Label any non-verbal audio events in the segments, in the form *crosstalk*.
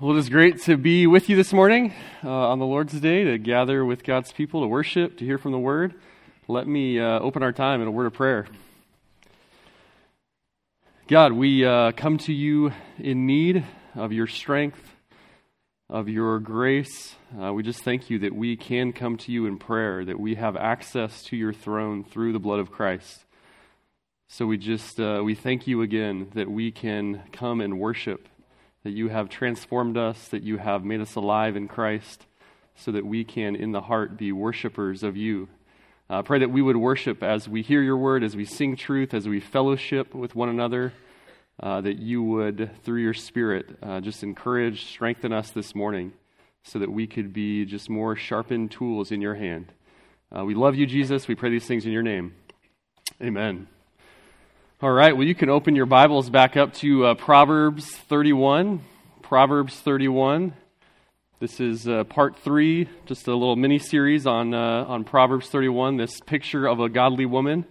Well, it is great to be with you this morning uh, on the Lord's Day to gather with God's people to worship, to hear from the Word. Let me uh, open our time in a word of prayer. God, we uh, come to you in need of your strength, of your grace. Uh, we just thank you that we can come to you in prayer, that we have access to your throne through the blood of Christ. So we just uh, we thank you again that we can come and worship that you have transformed us, that you have made us alive in Christ, so that we can, in the heart, be worshipers of you. Uh, pray that we would worship as we hear your word, as we sing truth, as we fellowship with one another, uh, that you would, through your Spirit, uh, just encourage, strengthen us this morning, so that we could be just more sharpened tools in your hand. Uh, we love you, Jesus. We pray these things in your name. Amen. All right, well, you can open your Bibles back up to uh, Proverbs 31. Proverbs 31. This is uh, part three, just a little mini series on, uh, on Proverbs 31, this picture of a godly woman.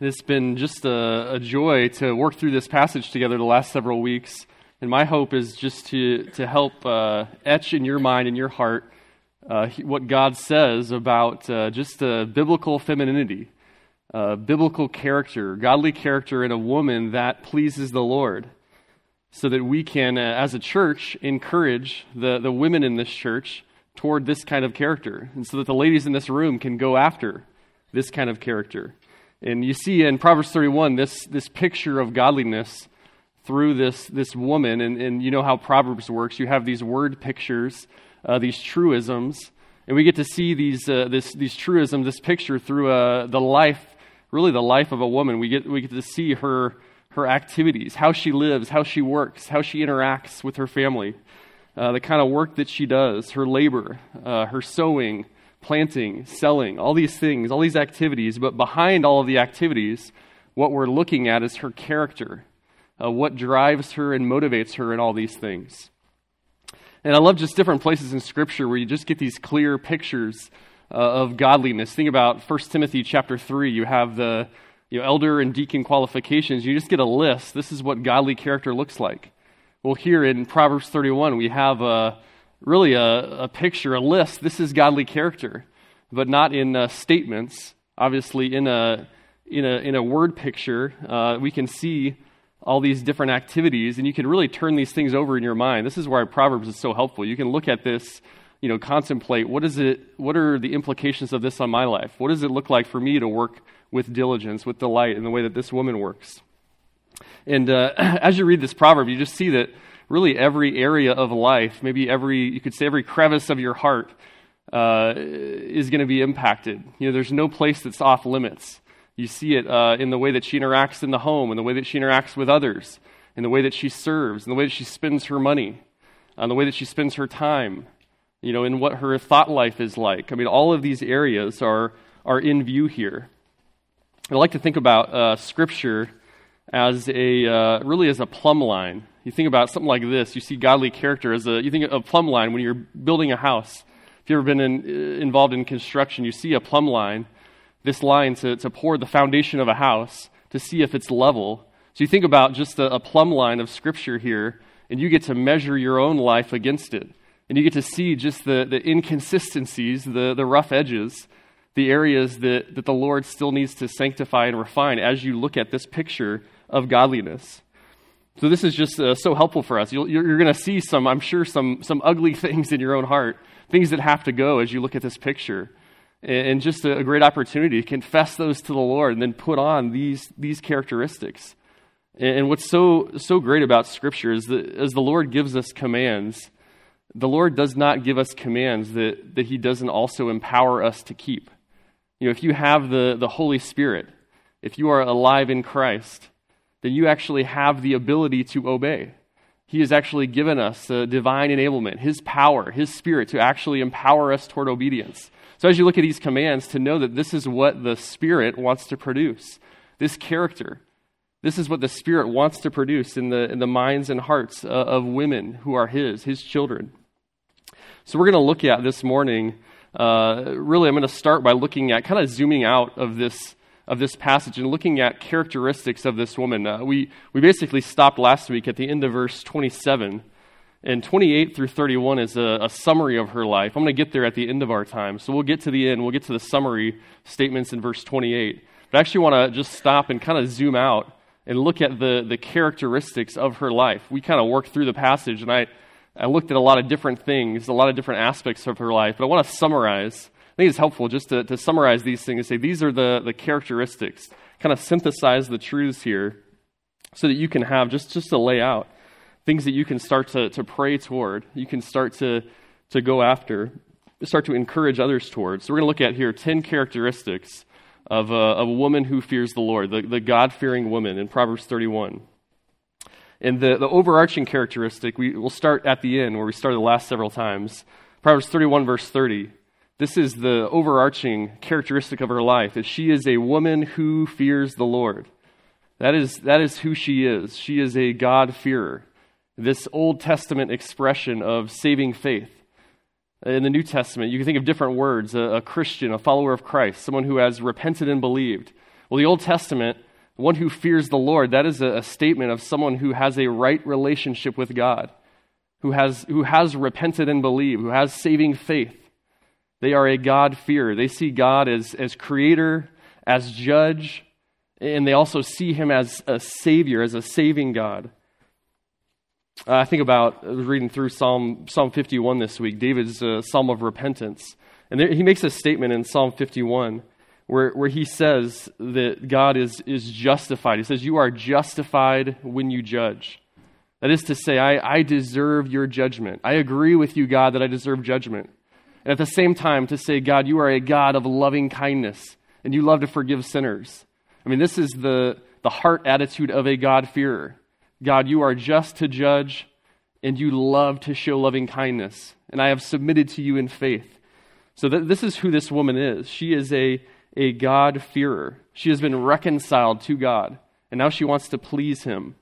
It's been just a, a joy to work through this passage together the last several weeks. And my hope is just to, to help uh, etch in your mind and your heart uh, what God says about uh, just uh, biblical femininity, uh, biblical character, godly character in a woman that pleases the Lord, so that we can, uh, as a church, encourage the, the women in this church toward this kind of character, and so that the ladies in this room can go after this kind of character. And you see in Proverbs 31 this, this picture of godliness through this, this woman, and, and you know how Proverbs works. You have these word pictures uh, these truisms. And we get to see these, uh, this, these truisms, this picture through uh, the life, really the life of a woman. We get, we get to see her, her activities, how she lives, how she works, how she interacts with her family, uh, the kind of work that she does, her labor, uh, her sewing, planting, selling, all these things, all these activities. But behind all of the activities, what we're looking at is her character, uh, what drives her and motivates her in all these things. And I love just different places in Scripture where you just get these clear pictures uh, of godliness. Think about 1 Timothy chapter 3. You have the you know, elder and deacon qualifications. You just get a list. This is what godly character looks like. Well, here in Proverbs 31, we have a, really a, a picture, a list. This is godly character, but not in uh, statements. Obviously, in a, in a, in a word picture, uh, we can see all these different activities, and you can really turn these things over in your mind. This is why Proverbs is so helpful. You can look at this, you know, contemplate what is it, what are the implications of this on my life? What does it look like for me to work with diligence, with delight, in the way that this woman works? And uh, *clears throat* as you read this proverb, you just see that really every area of life, maybe every, you could say every crevice of your heart, uh, is going to be impacted. You know, there's no place that's off limits. You see it uh, in the way that she interacts in the home, in the way that she interacts with others, in the way that she serves, in the way that she spends her money, in the way that she spends her time, you know, in what her thought life is like. I mean, all of these areas are, are in view here. I like to think about uh, Scripture as a uh, really as a plumb line. You think about something like this. You see godly character as a you think of plumb line when you're building a house. If you've ever been in, uh, involved in construction, you see a plumb line this line to, to pour the foundation of a house to see if it's level. So you think about just a, a plumb line of Scripture here, and you get to measure your own life against it. And you get to see just the, the inconsistencies, the, the rough edges, the areas that, that the Lord still needs to sanctify and refine as you look at this picture of godliness. So this is just uh, so helpful for us. you are you're going to see some, I'm sure, some, some ugly *laughs* things in your own heart, things that have to go as you look at this picture and just a, great opportunity to confess those to the Lord and then put on these, these characteristics. And what's so, so great about Scripture is that as the Lord gives us commands, the Lord does not give us commands that, that He doesn't also empower us to keep. You know, if you have the, the Holy Spirit, if you are alive in Christ, then you actually have the ability to obey. He has actually given us divine enablement, His power, His Spirit to actually empower us toward obedience. So, as you look at these commands, to know that this is what the Spirit wants to produce this character. This is what the Spirit wants to produce in the, in the minds and hearts of women who are His, His children. So, we're going to look at this morning. Uh, really, I'm going to start by looking at kind of zooming out of this of this passage and looking at characteristics of this woman. Uh, we, we basically stopped last week at the end of verse 27. And 28 through 31 is a, a summary of her life. I'm going to get there at the end of our time. So we'll get to the end. We'll get to the summary statements in verse 28. But I actually want to just stop and kind of zoom out and look at the, the characteristics of her life. We kind of worked through the passage, and I, I looked at a lot of different things, a lot of different aspects of her life. But I want to summarize. I think it's helpful just to, to summarize these things and say these are the, the characteristics, kind of synthesize the truths here so that you can have just, just to lay out things that you can start to, to pray toward, you can start to, to go after, start to encourage others toward. So we're going to look at here 10 characteristics of a, of a woman who fears the Lord, the, the God fearing woman in Proverbs 31. And the, the overarching characteristic, we, will start at the end where we started the last several times. Proverbs 31, verse 30. This is the overarching characteristic of her life, that she is a woman who fears the Lord. That is, that is who she is. She is a God-fearer. This Old Testament expression of saving faith. In the New Testament, you can think of different words a, a Christian, a follower of Christ, someone who has repented and believed. Well, the Old Testament, one who fears the Lord, that is a, a statement of someone who has a right relationship with God, who has, who has repented and believed, who has saving faith. They are a God fearer. They see God as, as creator, as judge, and they also see him as a savior, as a saving God. Uh, I think about, I was reading through Psalm, Psalm 51 this week, David's uh, Psalm of Repentance. And there, he makes a statement in Psalm 51 where, where he says that God is, is justified. He says, You are justified when you judge. That is to say, I, I deserve your judgment. I agree with you, God, that I deserve judgment. And at the same time, to say, God, you are a God of loving kindness, and you love to forgive sinners. I mean, this is the, the heart attitude of a God-fearer. God, you are just to judge, and you love to show loving kindness. And I have submitted to you in faith. So th- this is who this woman is. She is a, a God-fearer. She has been reconciled to God, and now she wants to please him.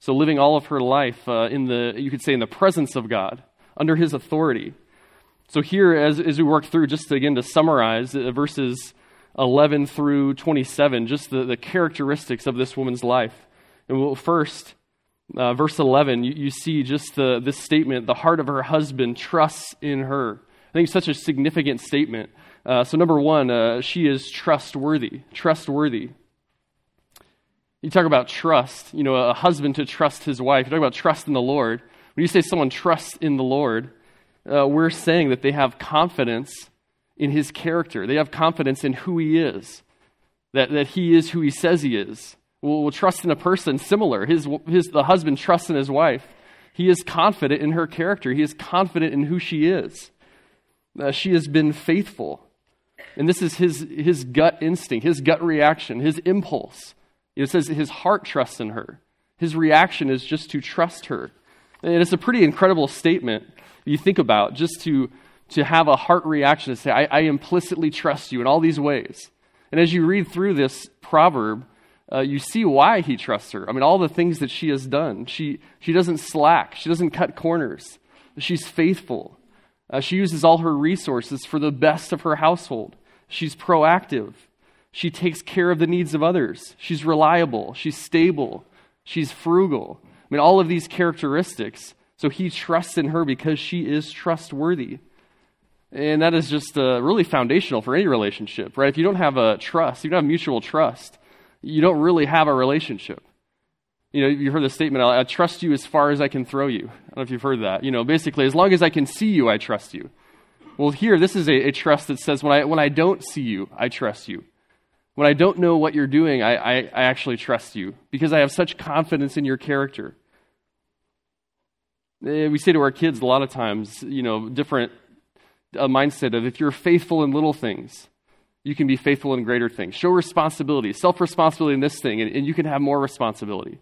So living all of her life uh, in the, you could say, in the presence of God, under his authority. So here, as, as we work through, just to, again to summarize uh, verses 11 through 27, just the, the characteristics of this woman's life. And we'll first uh, verse 11, you, you see just the, this statement the heart of her husband trusts in her. I think such a significant statement. Uh, so, number one, uh, she is trustworthy. Trustworthy. You talk about trust, you know, a husband to trust his wife. You talk about trust in the Lord. When you say someone trusts in the Lord, uh, we're saying that they have confidence in his character. They have confidence in who he is, that, that he is who he says he is will, will trust in a person similar. His, his, the husband trusts in his wife. He is confident in her character, he is confident in who she is. Uh, she has been faithful. And this is his, his gut instinct, his gut reaction, his impulse. It says his heart trusts in her. His reaction is just to trust her. And it's a pretty incredible statement you think about, just to, to have a heart reaction to say, I, I implicitly trust you in all these ways. And as you read through this proverb, uh, you see why he trusts her. I mean, all the things that she has done. She, she doesn't slack, she doesn't cut corners. She's faithful. Uh, she uses all her resources for the best of her household. She's proactive. She takes care of the needs of others. She's reliable. She's stable. She's frugal. I mean, all of these characteristics. So he trusts in her because she is trustworthy. And that is just uh, really foundational for any relationship, right? If you don't have a trust, you don't have mutual trust, you don't really have a relationship. You know, you've heard the statement, I trust you as far as I can throw you. I don't know if you've heard that. You know, basically, as long as I can see you, I trust you. Well, here, this is a, a trust that says, when I, when I don't see you, I trust you. When I don't know what you're doing, I, I, I actually trust you because I have such confidence in your character. Eh, we say to our kids a lot of times, you know, different uh, mindset of if you're faithful in little things, you can be faithful in greater things. Show responsibility, self responsibility in this thing, and, and, you can have more responsibility.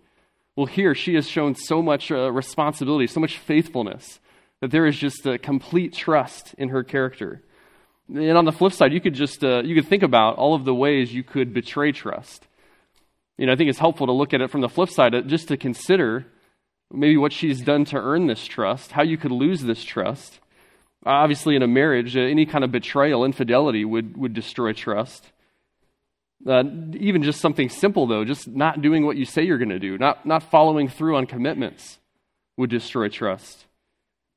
Well, here she has shown so much uh, responsibility, so much faithfulness, that there is just a complete trust in her character. And on the flip side, you could just uh, you could think about all of the ways you could betray trust. You know, I think it's helpful to look at it from the flip side, uh, just to consider maybe what she's done to earn this trust, how you could lose this trust. Obviously, in a marriage, uh, any kind of betrayal, infidelity would, would destroy trust. Uh, even just something simple, though, just not doing what you say you're going to do, not, not following through on commitments would destroy trust.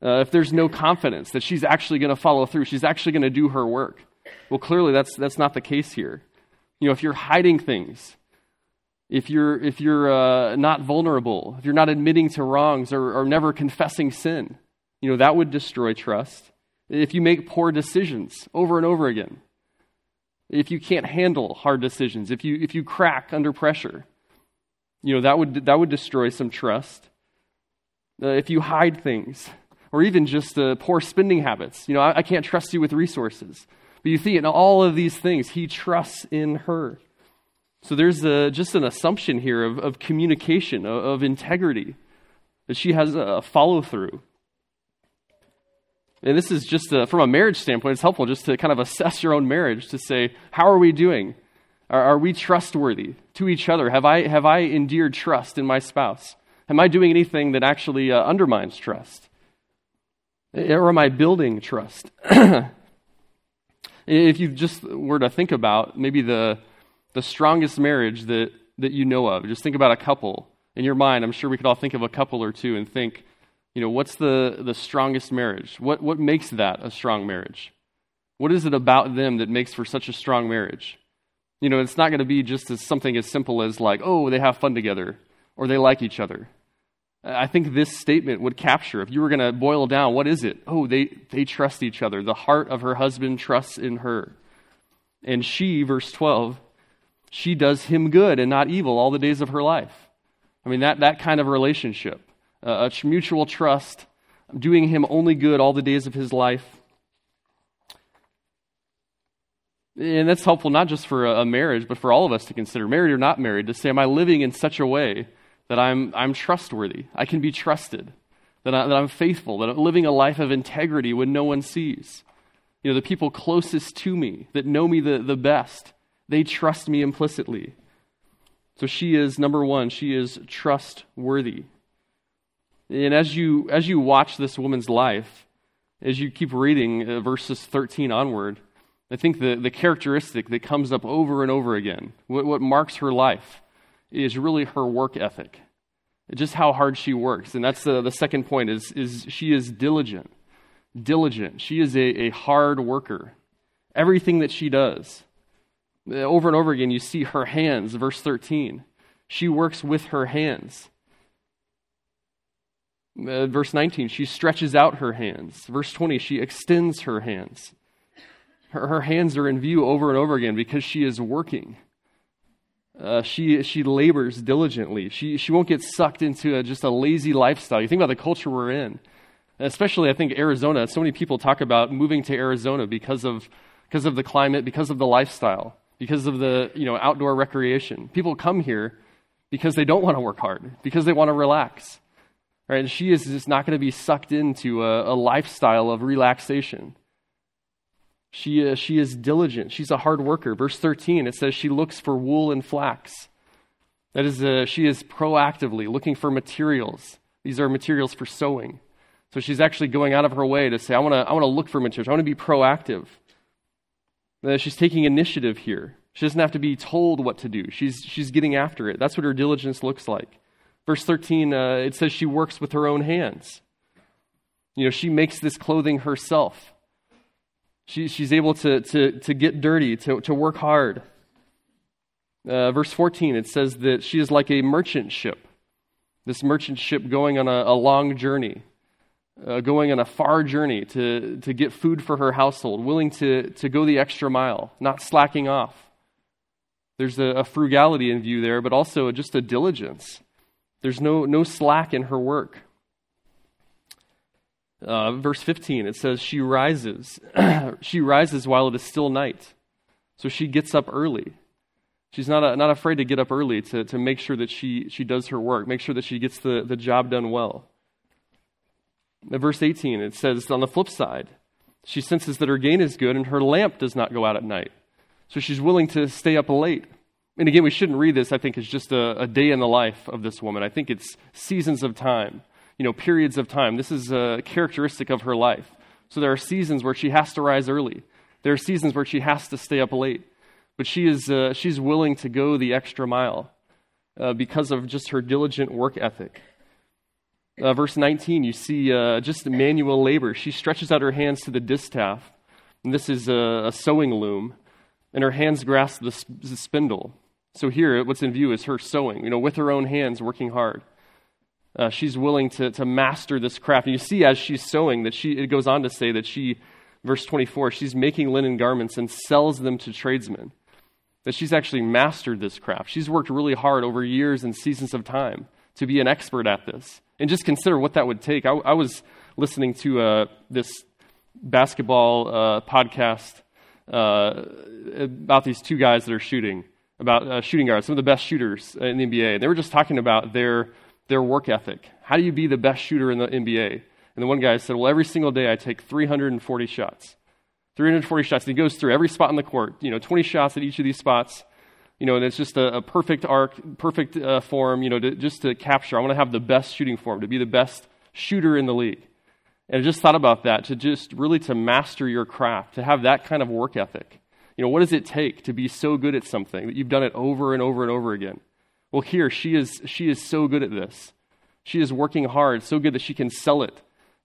Uh, if there's no confidence that she's actually going to follow through, she's actually going to do her work. Well, clearly that's, that's not the case here. You know, if you're hiding things, if you're, if you're uh, not vulnerable, if you're not admitting to wrongs or, or never confessing sin, you know, that would destroy trust. If you make poor decisions over and over again, if you can't handle hard decisions, if you, if you crack under pressure, you know, that would, that would destroy some trust. Uh, if you hide things, or even just uh, poor spending habits, you know, I, I can't trust you with resources. But you see, in all of these things, he trusts in her. So there's a, just an assumption here of, of communication, of, of, integrity, that she has a follow through. And this is just a, from a marriage standpoint, it's helpful just to kind of assess your own marriage to say, how are we doing? Are, are we trustworthy to each other? Have I, have I endeared trust in my spouse? Am I doing anything that actually uh, undermines trust? Or am I building trust? *clears throat* if you just were to think about maybe the, the strongest marriage that, that you know of, just think about a couple. In your mind, I'm sure we could all think of a couple or two and think, you know, what's the, the strongest marriage? What, what makes that a strong marriage? What is it about them that makes for such a strong marriage? You know, it's not going to be just as something as simple as like, oh, they have fun together or they like each other. I think this statement would capture, if you were going to boil down, what is it? Oh, they, they trust each other. The heart of her husband trusts in her. And she, verse 12, she does him good and not evil all the days of her life. I mean, that, that kind of relationship, uh, a mutual trust, doing him only good all the days of his life. And that's helpful not just for a, marriage, but for all of us to consider, married or not married, to say, Am I living in such a way that I'm, I'm trustworthy, I can be trusted, that, I, that I'm faithful, that I'm living a life of integrity when no one sees. You know, the people closest to me, that know me the, the best, they trust me implicitly. So she is, number one, she is trustworthy. And as you, as you watch this woman's life, as you keep reading uh, verses 13 onward, I think the, the characteristic that comes up over and over again, what, what marks her life, is really her work ethic, just how hard she works. And that's the, the second point is, is she is diligent. Diligent. She is a, a hard worker. Everything that she does. Uh, over and over again, you see her hands, verse 13. She works with her hands. Uh, verse 19, she stretches out her hands. Verse 20, she extends her hands. Her, her hands are in view over and over again because she is working. Uh, she, she labors diligently. She, she won't get sucked into a, just a lazy lifestyle. You think about the culture we're in, especially I think Arizona. So many people talk about moving to Arizona because of, because of the climate, because of the lifestyle, because of the you know, outdoor recreation. People come here because they don't want to work hard, because they want to relax. Right? And she is just not going to be sucked into a, a lifestyle of relaxation. She, uh, she is diligent. She's a hard worker. Verse 13, it says she looks for wool and flax. That is, uh, she is proactively looking for materials. These are materials for sewing. So she's actually going out of her way to say, I want to I wanna look for materials. I want to be proactive. Uh, she's taking initiative here. She doesn't have to be told what to do. She's, she's getting after it. That's what her diligence looks like. Verse 13, uh, it says she works with her own hands. You know, she makes this clothing herself. She, she's able to, to, to get dirty, to, to work hard. Uh, verse 14, it says that she is like a merchant ship. This merchant ship going on a, a long journey, uh, going on a far journey to, to get food for her household, willing to, to go the extra mile, not slacking off. There's a, a frugality in view there, but also just a diligence. There's no, no slack in her work. Uh, verse 15, it says, She rises. *clears throat* she rises while it is still night. So she gets up early. She's not, a, not afraid to get up early to, to make sure that she, she does her work, make sure that she gets the, the job done well. In verse 18, it says, on the flip side, she senses that her gain is good and her lamp does not go out at night. So she's willing to stay up late. And again, we shouldn't read this, I think, as just a, a day in the life of this woman. I think it's seasons of time you know, periods of time. This is a characteristic of her life. So there are seasons where she has to rise early. There are seasons where she has to stay up late. but she is, uh, she's willing to go the extra mile uh, because of just her diligent work ethic. Uh, verse 19, you see uh, just manual labor. She stretches out her hands to the distaff, and this is a, a sewing loom, and her hands grasp the, the spindle. So here, what's in view is her sewing, you know, with her own hands, working hard. Uh, she's willing to, to master this craft. And you see as she's sewing that she, it goes on to say that she, verse 24, she's making linen garments and sells them to tradesmen. That she's actually mastered this craft. She's worked really hard over years and seasons of time to be an expert at this. And just consider what that would take. I, I was listening to uh, this basketball uh, podcast uh, about these two guys that are shooting, about uh, shooting guards, some of the best shooters in the NBA. And They were just talking about their their work ethic. How do you be the best shooter in the NBA? And the one guy said, Well, every single day I take 340 shots. 340 shots. And he goes through every spot on the court, you know, 20 shots at each of these spots. You know, and it's just a, a perfect arc, perfect uh, form, you know, to, just to capture. I want to have the best shooting form, to be the best shooter in the league. And I just thought about that, to just really to master your craft, to have that kind of work ethic. You know, what does it take to be so good at something that you've done it over and over and over again? Well, here, she is, she is so good at this. She is working hard, so good that she can sell it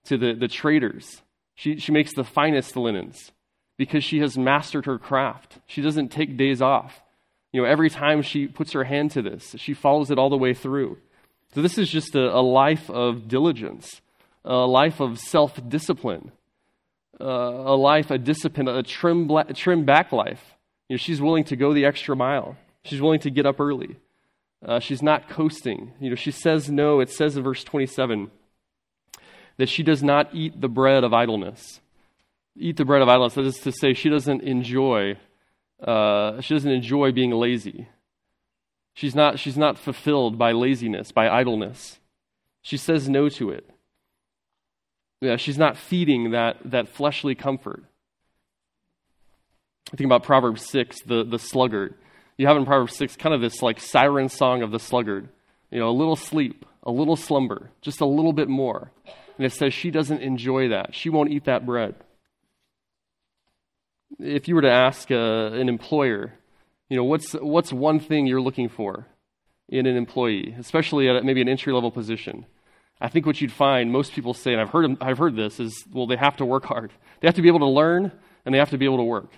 to the, the traders. She, she makes the finest linens because she has mastered her craft. She doesn't take days off. You know, every time she puts her hand to this, she follows it all the way through. So, this is just a, a life of diligence, a life of self discipline, uh, a life, a discipline, a trim, bla- trim back life. You know, she's willing to go the extra mile, she's willing to get up early. Uh, she's not coasting. You know, she says no. It says in verse 27 that she does not eat the bread of idleness. Eat the bread of idleness. That is to say, she doesn't enjoy. Uh, she doesn't enjoy being lazy. She's not. She's not fulfilled by laziness, by idleness. She says no to it. Yeah, she's not feeding that that fleshly comfort. I think about Proverbs six, the the sluggard you have in Proverbs 6 kind of this like siren song of the sluggard. You know, a little sleep, a little slumber, just a little bit more. And it says she doesn't enjoy that. She won't eat that bread. If you were to ask uh, an employer, you know, what's, what's one thing you're looking for in an employee, especially at maybe an entry level position? I think what you'd find most people say, and I've heard, I've heard this, is well, they have to work hard. They have to be able to learn and they have to be able to work.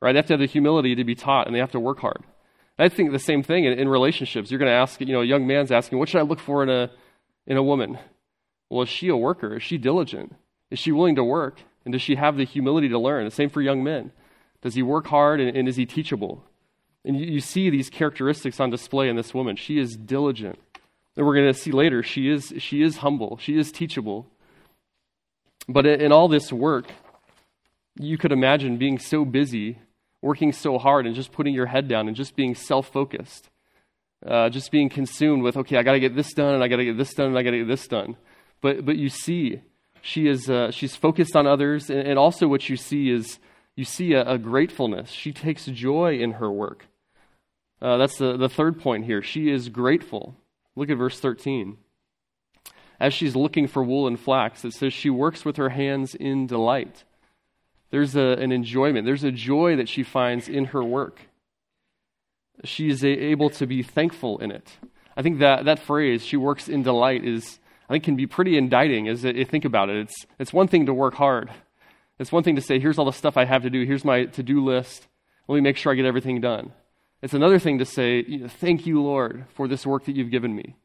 Right? They have to have the humility to be taught and they have to work hard. I think the same thing in, in relationships. You're going to ask, you know, a young man's asking, what should I look for in a, in a woman? Well, is she a worker? Is she diligent? Is she willing to work? And does she have the humility to learn? The same for young men. Does he work hard and, and is he teachable? And you, you, see these characteristics on display in this woman. She is diligent. And we're going to see later, she is, she is humble. She is teachable. But in, in all this work, you could imagine being so busy working so hard and just putting your head down and just being self focused. Uh, just being consumed with, okay, I got to get this done and I got to get this done and I got to get this done. But, but you see, she is, uh, she's focused on others. And, and, also, what you see is you see a, a gratefulness. She takes joy in her work. Uh, that's the, the third point here. She is grateful. Look at verse 13. As she's looking for wool and flax, it says she works with her hands in delight. There's a, an enjoyment, there's a joy that she finds in her work. She is a, able to be thankful in it. I think that, that phrase, she works in delight, is, I think, can be pretty indicting as you think about it. It's, it's one thing to work hard. It's one thing to say, here's all the stuff I have to do, here's my to do list. Let me make sure I get everything done. It's another thing to say, thank you, Lord, for this work that you've given me.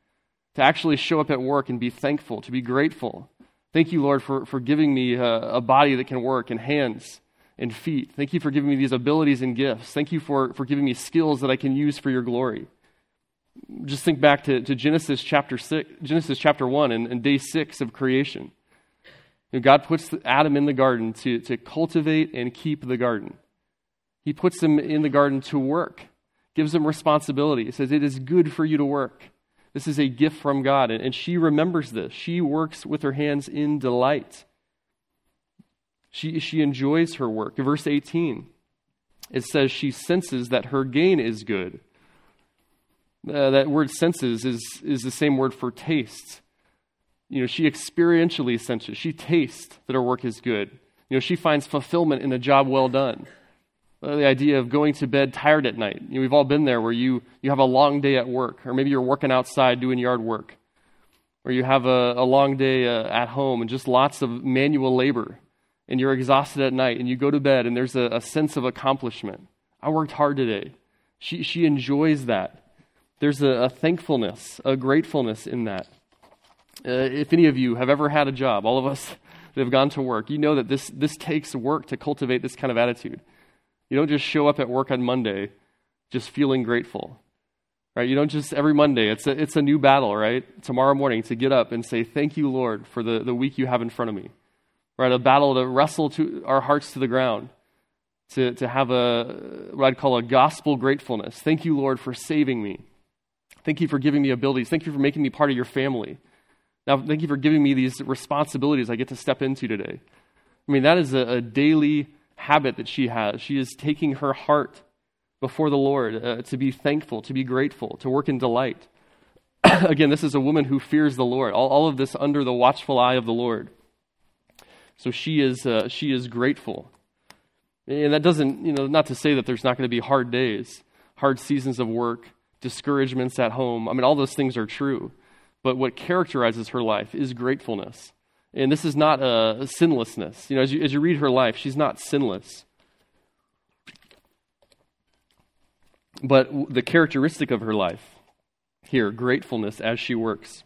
To actually show up at work and be thankful, to be grateful, Thank you, Lord, for, for giving me a, a, body that can work and hands and feet. Thank you for giving me these abilities and gifts. Thank you for, for giving me skills that I can use for your glory. Just think back to, to Genesis chapter six, Genesis chapter one and, and day six of creation. You know, God puts Adam in the garden to, to cultivate and keep the garden. He puts him in the garden to work, gives them responsibility. He says, It is good for you to work. This is a gift from God. And she remembers this. She works with her hands in delight. She, she enjoys her work. Verse 18, it says she senses that her gain is good. Uh, that word senses is, is the same word for taste. You know, she experientially senses, she tastes that her work is good. You know, she finds fulfillment in a job well done. Uh, the idea of going to bed tired at night. You know, we've all been there where you, you have a long day at work, or maybe you're working outside doing yard work, or you have a, a long day uh, at home and just lots of manual labor, and you're exhausted at night, and you go to bed and there's a, a sense of accomplishment. I worked hard today. She, she enjoys that. There's a, a thankfulness, a gratefulness in that. Uh, if any of you have ever had a job, all of us *laughs* that have gone to work, you know that this, this takes work to cultivate this kind of attitude. You don't just show up at work on Monday just feeling grateful. Right? You don't just every Monday, it's a, it's a new battle, right? Tomorrow morning to get up and say, Thank you, Lord, for the, the week you have in front of me. Right? A battle to wrestle to our hearts to the ground, to, to have a what I'd call a gospel gratefulness. Thank you, Lord, for saving me. Thank you for giving me abilities. Thank you for making me part of your family. Now, thank you for giving me these responsibilities I get to step into today. I mean, that is a, a daily habit that she has. She is taking her heart before the Lord uh, to be thankful, to be grateful, to work in delight. *clears throat* Again, this is a woman who fears the Lord. All, all, of this under the watchful eye of the Lord. So she is, uh, she is grateful. And that doesn't, you know, not to say that there's not going to be hard days, hard seasons of work, discouragements at home. I mean, all those things are true. But what characterizes her life is gratefulness. And this is not a, sinlessness. You know, as you, as you read her life, she's not sinless. But the characteristic of her life here, gratefulness as she works.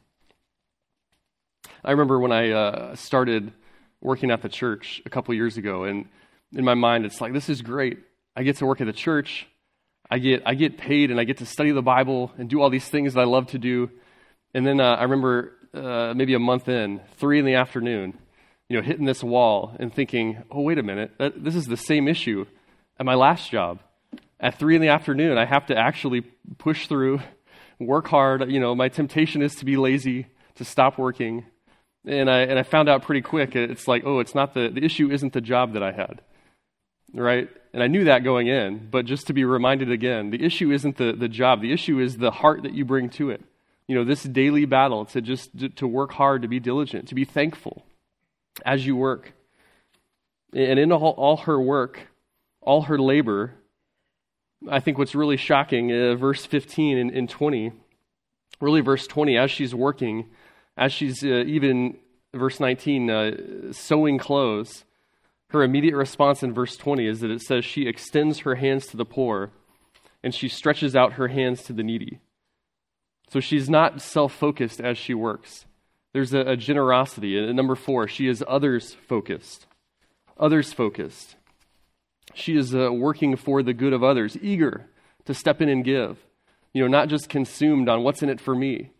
I remember when I uh, started working at the church a couple years ago, and in my mind, it's like, this is great. I get to work at the church. I get, I get paid and I get to study the Bible and do all these things that I love to do. And then uh, I remember uh, maybe a month in, three in the afternoon, you know, hitting this wall and thinking, oh, wait a minute, that, this is the same issue at my last job. At three in the afternoon, I have to actually push through, work hard. You know, my temptation is to be lazy, to stop working. And I, and I found out pretty quick, it's like, oh, it's not the, the issue isn't the job that I had, right? And I knew that going in, but just to be reminded again, the issue isn't the, the job. The issue is the heart that you bring to it you know, this daily battle to just to work hard, to be diligent, to be thankful as you work. And in all, all her work, all her labor, I think what's really shocking, uh, verse 15 and, and, 20, really verse 20, as she's working, as she's uh, even, verse 19, uh, sewing clothes, her immediate response in verse 20 is that it says she extends her hands to the poor and she stretches out her hands to the needy. So she's not self focused as she works. There's a, a generosity. And number four, she is others focused. Others focused. She is uh, working for the good of others, eager to step in and give. You know, not just consumed on what's in it for me.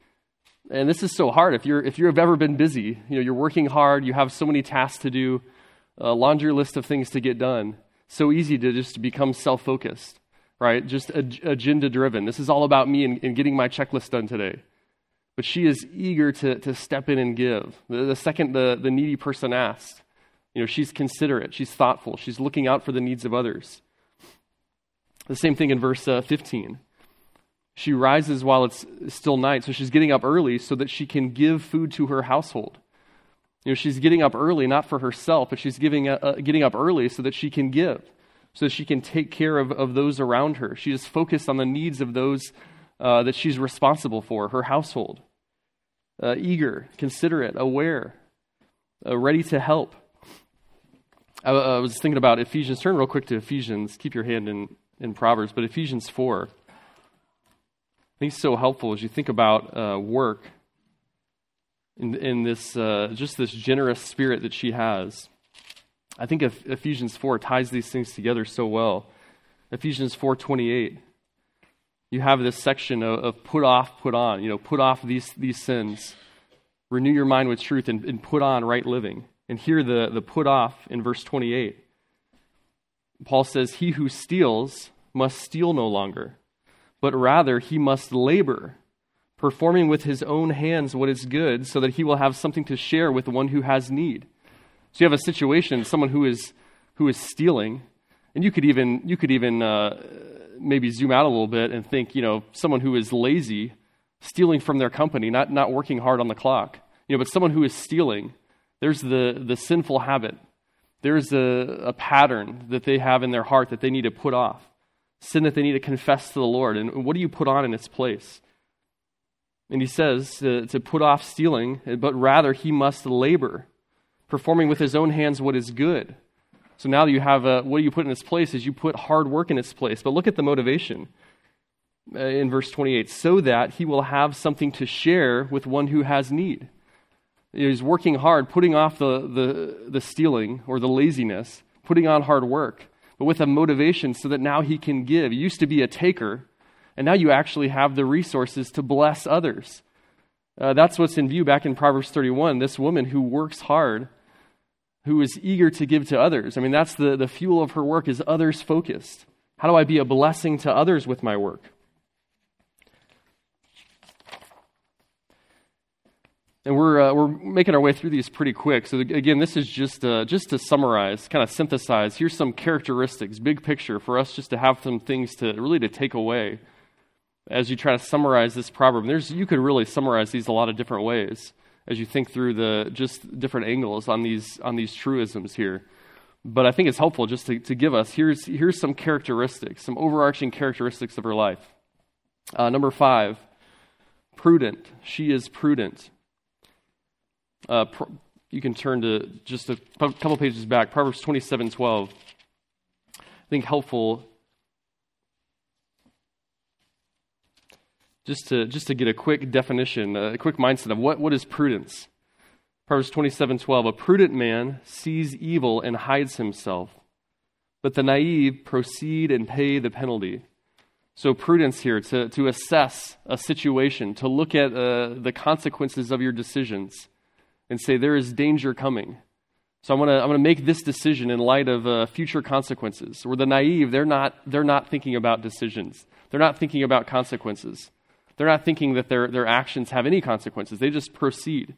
And this is so hard. If you're if you've ever been busy, you know, you're working hard, you have so many tasks to do, a laundry list of things to get done. So easy to just become self focused right? Just agenda driven. This is all about me and, and, getting my checklist done today. But she is eager to, to step in and give. The, the second the, the needy person asks, you know, she's considerate, she's thoughtful, she's looking out for the needs of others. The same thing in verse uh, 15. She rises while it's still night, so she's getting up early so that she can give food to her household. You know, she's getting up early not for herself, but she's giving, uh, uh getting up early so that she can give so that she can take care of, of those around her. She is focused on the needs of those uh, that she's responsible for, her household. Uh, eager, considerate, aware, uh, ready to help. I, I, was thinking about Ephesians. Turn real quick to Ephesians. Keep your hand in, in Proverbs, but Ephesians 4. I think it's so helpful as you think about uh, work in, in this, uh, just this generous spirit that she has. I think Ephesians 4 ties these things together so well. Ephesians 4:28. You have this section of, of, put off, put on. You know, put off these these sins, renew your mind with truth, and, and put on right living. And here the the put off in verse 28. Paul says, "He who steals must steal no longer, but rather he must labor." Performing with his own hands what is good, so that he will have something to share with one who has need. So you have a situation, someone who is who is stealing, and you could even you could even uh, maybe zoom out a little bit and think, you know, someone who is lazy, stealing from their company, not not working hard on the clock. You know, but someone who is stealing, there's the the sinful habit There's a, a pattern that they have in their heart that they need to put off, sin that they need to confess to the Lord. And what do you put on in its place? And he says to, to put off stealing, but rather he must labor, performing with his own hands what is good. So now you have a, what do you put in its place is you put hard work in its place. But look at the motivation uh, in verse 28 so that he will have something to share with one who has need. He's working hard, putting off the, the, the stealing or the laziness, putting on hard work, but with a motivation so that now he can give. He used to be a taker, and now you actually have the resources to bless others. Uh, that's what's in view back in Proverbs 31. This woman who works hard, who is eager to give to others. I mean, that's the, the fuel of her work is others focused. How do I be a blessing to others with my work? And we're, uh, we're making our way through these pretty quick. So, again, this is just, uh, just to summarize, kind of synthesize. Here's some characteristics, big picture, for us just to have some things to really to take away as you try to summarize this proverb. There's, you could really summarize these a lot of different ways as you think through the just different angles on these, on these truisms here. But I think it's helpful just to, to give us here's, here's some characteristics, some overarching characteristics of her life. Uh, number five, prudent. She is prudent. Uh, you can turn to just a couple pages back, Proverbs 27 12. I think helpful just to, just to get a quick definition, a quick mindset of what, what is prudence. Proverbs 27 12. A prudent man sees evil and hides himself, but the naive proceed and pay the penalty. So, prudence here to, to assess a situation, to look at uh, the consequences of your decisions and say, There is danger coming. So I'm going to I'm gonna make this decision in light of uh, future consequences. Or the naive, they're not, they're not thinking about decisions, they're not thinking about consequences. They're not thinking that their, their actions have any consequences. They just proceed.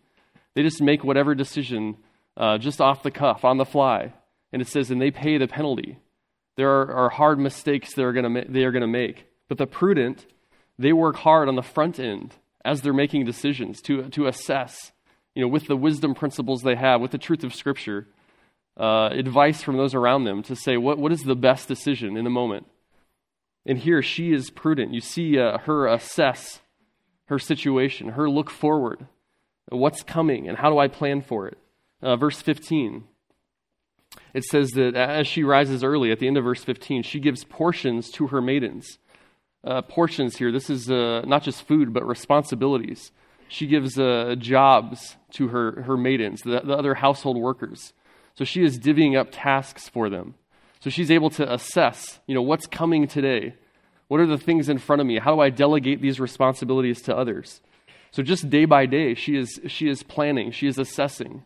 They just make whatever decision uh, just off the cuff, on the fly. And it says, and they pay the penalty. There are, are hard mistakes they're gonna ma- they are going to make. But the prudent, they work hard on the front end as they're making decisions to, to assess you know, with the wisdom principles they have, with the truth of Scripture, uh, advice from those around them to say, what, what is the best decision in the moment? And here she is prudent. You see uh, her assess her situation, her look forward. What's coming, and how do I plan for it? Uh, verse 15. It says that as she rises early, at the end of verse 15, she gives portions to her maidens. Uh, portions here, this is uh, not just food, but responsibilities she gives uh, jobs to her, her maidens, the, the other household workers. So she is divvying up tasks for them. So she's able to assess, you know, what's coming today? What are the things in front of me? How do I delegate these responsibilities to others? So just day by day, she is, she is planning, she is assessing.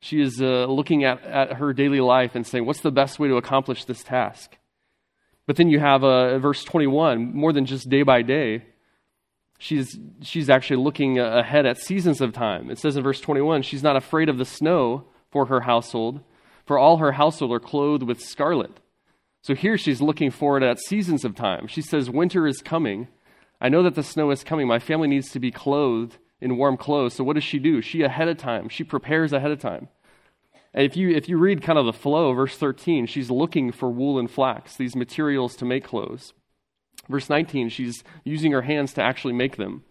She is uh, looking at, at her daily life and saying, what's the best way to accomplish this task? But then you have uh, verse 21, more than just day by day, she's, she's actually looking ahead at seasons of time. It says in verse 21 she's not afraid of the snow for her household, for all her household are clothed with scarlet. So here she's looking forward at seasons of time. She says, Winter is coming. I know that the snow is coming. My family needs to be clothed in warm clothes. So what does she do? She ahead of time. She prepares ahead of time. If you, if you read kind of the flow, verse 13, she's looking for wool and flax, these materials to make clothes. Verse 19, she's using her hands to actually make them.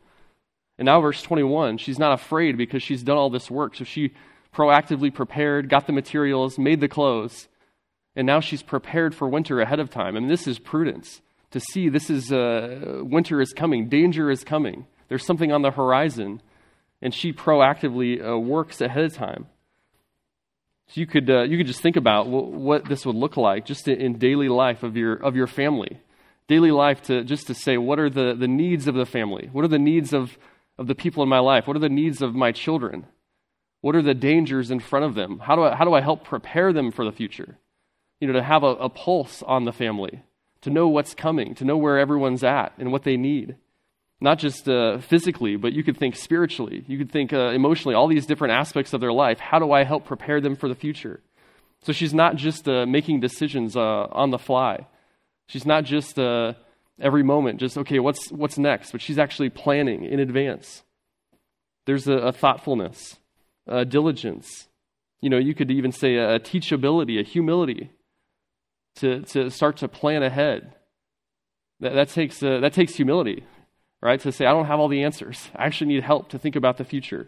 And now, verse 21, she's not afraid because she's done all this work. So she proactively prepared, got the materials, made the clothes, and now she's prepared for winter ahead of time. And this is prudence to see this is uh, winter is coming, danger is coming. There's something on the horizon, and she proactively uh, works ahead of time. So you could uh, you could just think about what this would look like just in daily life of your of your family daily life to just to say, what are the, the needs of the family? What are the needs of, of the people in my life? What are the needs of my children? What are the dangers in front of them? How do I, how do I help prepare them for the future? You know, to have a, a pulse on the family, to know what's coming, to know where everyone's at and what they need. Not just uh, physically, but you could think spiritually. You could think uh, emotionally, all these different aspects of their life. How do I help prepare them for the future? So she's not just uh, making decisions uh, on the fly She's not just uh, every moment, just, okay, what's, what's next? But she's actually planning in advance. There's a, a thoughtfulness, a diligence, You know, you could even say a teachability, a humility to, to start to plan ahead. That, that, takes, uh, that takes humility, right? To say, I don't have all the answers. I actually need help to think about the future.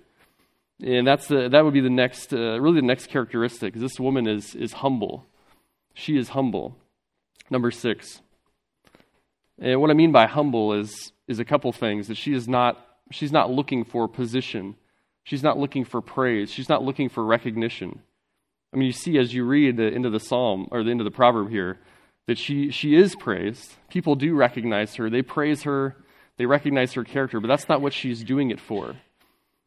And that's the, that would be the next, uh, really the next characteristic. This woman is, is humble. She is humble. Number six. And what I mean by humble is, is a couple things that she is not, she's not looking for position. She's not looking for praise. She's not looking for recognition. I mean, you see as you read the end of the psalm or the end of the proverb here that she, she is praised. People do recognize her. They praise her. They recognize her character, but that's not what she's doing it for.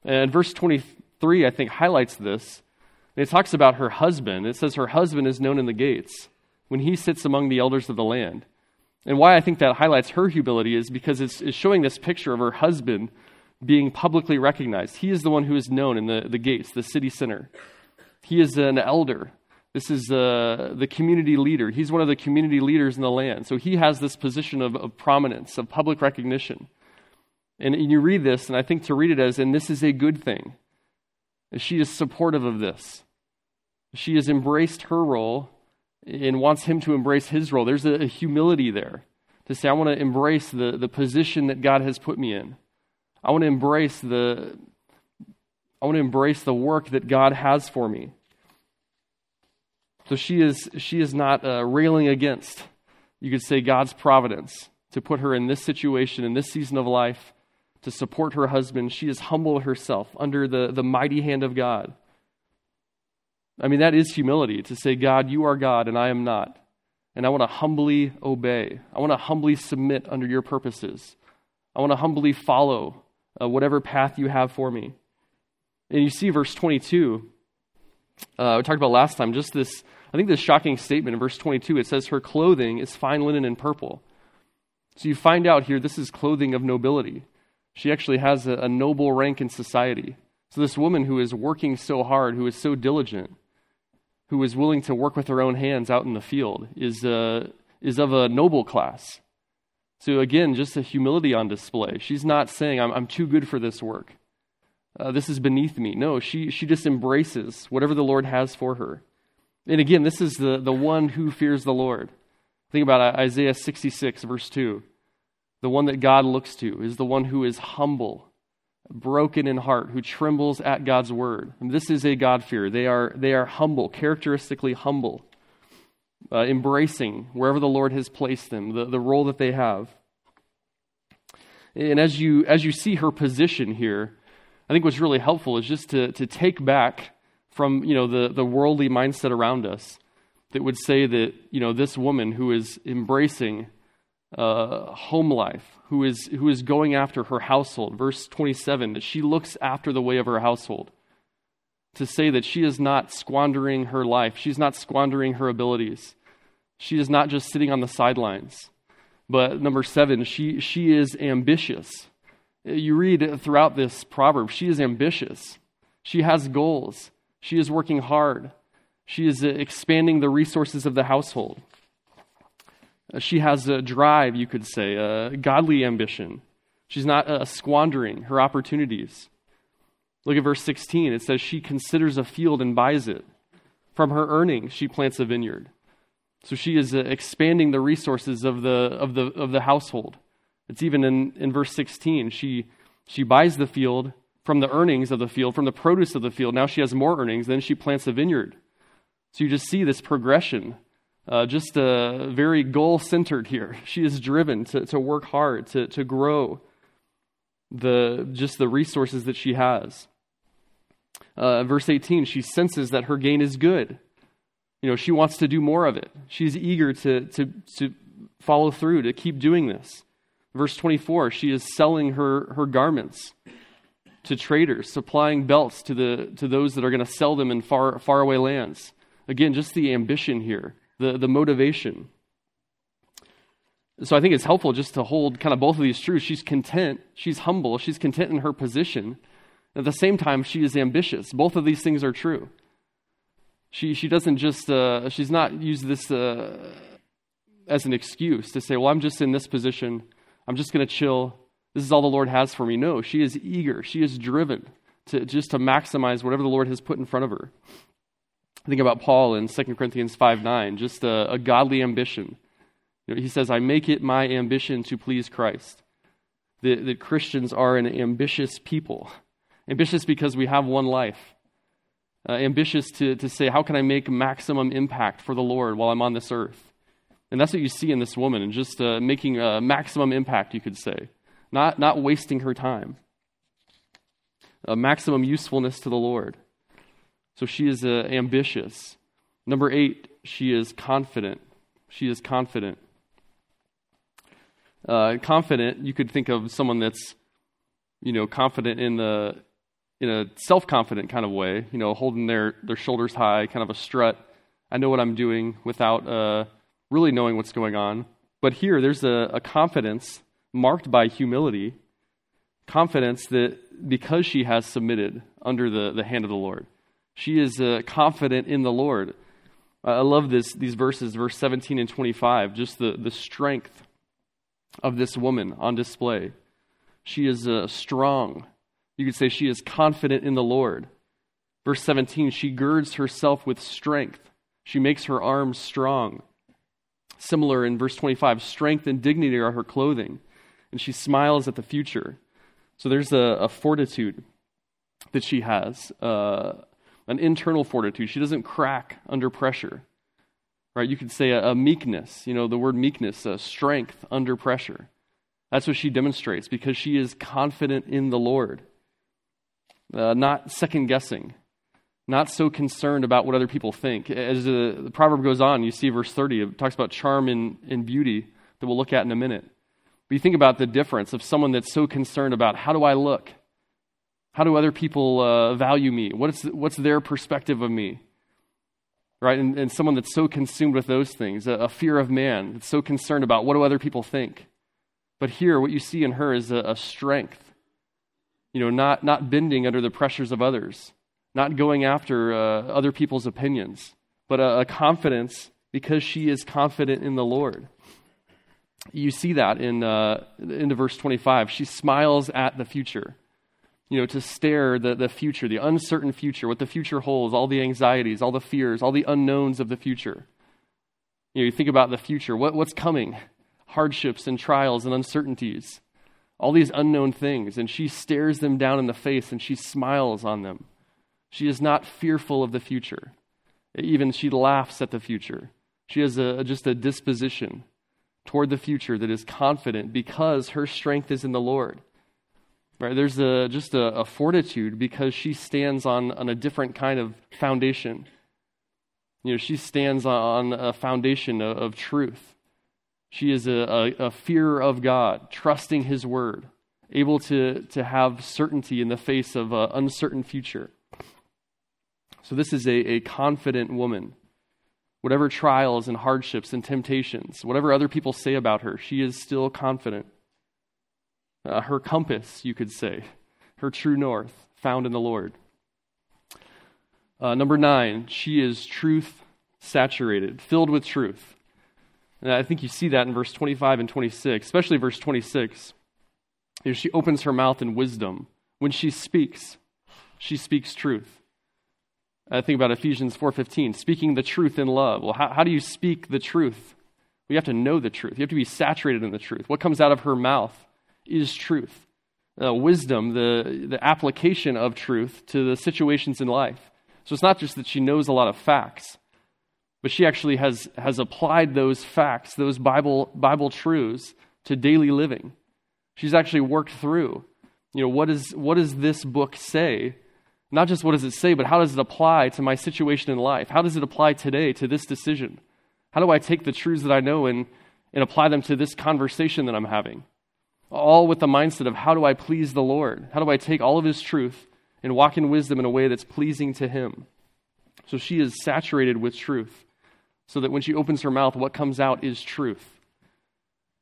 And verse 23, I think, highlights this. It talks about her husband. It says her husband is known in the gates when he sits among the elders of the land. And why I think that highlights her humility is because it's, it's showing this picture of her husband being publicly recognized. He is the one who is known in the, the gates, the city center. He is an elder. This is uh, the community leader. He's one of the community leaders in the land. So he has this position of, of prominence, of public recognition. And, and you read this, and I think to read it as, and this is a good thing. She is supportive of this. She has embraced her role and wants him to embrace his role. There's a, a humility there to say, I want to embrace the, the position that God has put me in. I want to embrace the I want to embrace the work that God has for me. So she is she is not uh, railing against, you could say, God's providence to put her in this situation in this season of life to support her husband. She is humble herself under the, the mighty hand of God. I mean, that is humility to say, God, you are God and I am not. And I want to humbly obey. I want to humbly submit under your purposes. I want to humbly follow uh, whatever path you have for me. And you see verse 22. Uh, we talked about last time, just this, I think this shocking statement in verse 22. It says, Her clothing is fine linen and purple. So you find out here, this is clothing of nobility. She actually has a, a noble rank in society. So this woman who is working so hard, who is so diligent, who is willing to work with her own hands out in the field, is, uh, is of a noble class. So again, just a humility on display. She's not saying, I'm, I'm too good for this work. Uh, this is beneath me. No, she, she just embraces whatever the Lord has for her. And again, this is the, the one who fears the Lord. Think about Isaiah 66, verse 2. The one that God looks to is the one who is humble, broken in heart, who trembles at God's word. And this is a God fear. They are, they are humble, characteristically humble uh, embracing wherever the Lord has placed them, the, the role that they have. And as you, as you see her position here, I think what's really helpful is just to, to take back from you know, the, the worldly mindset around us that would say that you know, this woman who is embracing uh, home life, who is, who is going after her household, verse 27, that she looks after the way of her household to say that she is not squandering her life, she's not squandering her abilities. She is not just sitting on the sidelines. But number seven, she, she is ambitious. You read throughout this proverb, she is ambitious. She has goals. She is working hard. She is expanding the resources of the household. She has a drive, you could say, a godly ambition. She's not uh, squandering her opportunities. Look at verse 16. It says, She considers a field and buys it. From her earnings, she plants a vineyard. So she is uh, expanding the resources of the, of the, of the household. It's even in, in verse 16. She, she buys the field from the earnings of the field, from the produce of the field. Now she has more earnings. Then she plants a vineyard. So you just see this progression, uh, just uh, very goal centered here. *laughs* She is driven to, to work hard, to, to grow the, just the resources that she has. Uh, verse 18, she senses that her gain is good. You know, she wants to do more of it. She's eager to, to, to follow through, to keep doing this. Verse 24, she is selling her, her garments to traders, supplying belts to, the, to those that are going to sell them in far, faraway lands. Again, just the ambition here, the, the motivation. So I think it's helpful just to hold kind of both of these truths. She's content, she's humble, she's content in her position. At the same time, she is ambitious. Both of these things are true. She, she doesn't just, uh, she's not used this uh, as an excuse to say, well, I'm just in this position. I'm just going to chill. This is all the Lord has for me. No, she is eager. She is driven to just to maximize whatever the Lord has put in front of her. Think about Paul in 2 Corinthians 5 9, just a, a godly ambition. You know, he says, I make it my ambition to please Christ. That, that Christians are an ambitious people. Ambitious because we have one life. Uh, ambitious to, to say, how can I make maximum impact for the Lord while I'm on this earth? And that's what you see in this woman, and just uh, making a maximum impact, you could say, not, not wasting her time. A maximum usefulness to the Lord. So she is uh, ambitious. Number eight, she is confident. She is confident. Uh, confident, you could think of someone that's, you know, confident in the in a self-confident kind of way, you know, holding their their shoulders high, kind of a strut. I know what I'm doing without uh, really knowing what's going on. But here, there's a, a confidence marked by humility, confidence that because she has submitted under the, the hand of the Lord, she is uh, confident in the Lord. I love this, these verses, verse 17 and 25, just the, the strength of this woman on display. She is uh, strong. You could say she is confident in the Lord. Verse 17, she girds herself with strength. She makes her arms strong. Similar in verse 25, strength and dignity are her clothing, and she smiles at the future. So there's a, a fortitude that she has, uh, an internal fortitude. She doesn't crack under pressure. Right? You could say a, a meekness, you know, the word meekness, a strength under pressure. That's what she demonstrates because she is confident in the Lord, uh, not second guessing, not so concerned about what other people think. As the, the, proverb goes on, you see verse 30, it talks about charm and, and beauty that we'll look at in a minute. But you think about the difference of someone that's so concerned about how do I look? How do other people uh, value me? What's, what's their perspective of me? Right? And, and someone that's so consumed with those things, a, a, fear of man, that's so concerned about what do other people think. But here, what you see in her is a, a strength, you know, not, not bending under the pressures of others, not going after uh, other people's opinions, but a, a confidence because she is confident in the Lord. You see that in uh, into verse 25. She smiles at the future you know, to stare the, the future, the uncertain future, what the future holds, all the anxieties, all the fears, all the unknowns of the future. You know, you think about the future, what, what's coming? Hardships and trials and uncertainties, all these unknown things. And she stares them down in the face and she smiles on them. She is not fearful of the future. Even she laughs at the future. She has a, just a disposition toward the future that is confident because her strength is in the Lord. Right? There's a, just a, a fortitude because she stands on, on a different kind of foundation. You know, she stands on a foundation of, of truth. She is a, a, a, fear of God, trusting His word, able to, to have certainty in the face of an uncertain future. So, this is a, a confident woman. Whatever trials and hardships and temptations, whatever other people say about her, she is still confident uh, her compass, you could say, her true north, found in the Lord. Uh, number nine, she is truth saturated, filled with truth. And I think you see that in verse 25 and 26, especially verse 26. You know, she opens her mouth in wisdom. When she speaks, she speaks truth. I think about Ephesians 4:15, speaking the truth in love. Well, how, how do you speak the truth? We have to know the truth. You have to be saturated in the truth. What comes out of her mouth is truth. Uh, wisdom, the, the application of truth to the situations in life. So it's not just that she knows a lot of facts, but she actually has, has applied those facts, those Bible, Bible truths, to daily living. She's actually worked through, you know, what, is, what does this book say? Not just what does it say, but how does it apply to my situation in life? How does it apply today to this decision? How do I take the truths that I know and, and apply them to this conversation that I'm having? all with the mindset of how do I please the Lord? How do I take all of His truth and walk in wisdom in a way that's pleasing to Him? So she is saturated with truth, so that when she opens her mouth, what comes out is truth.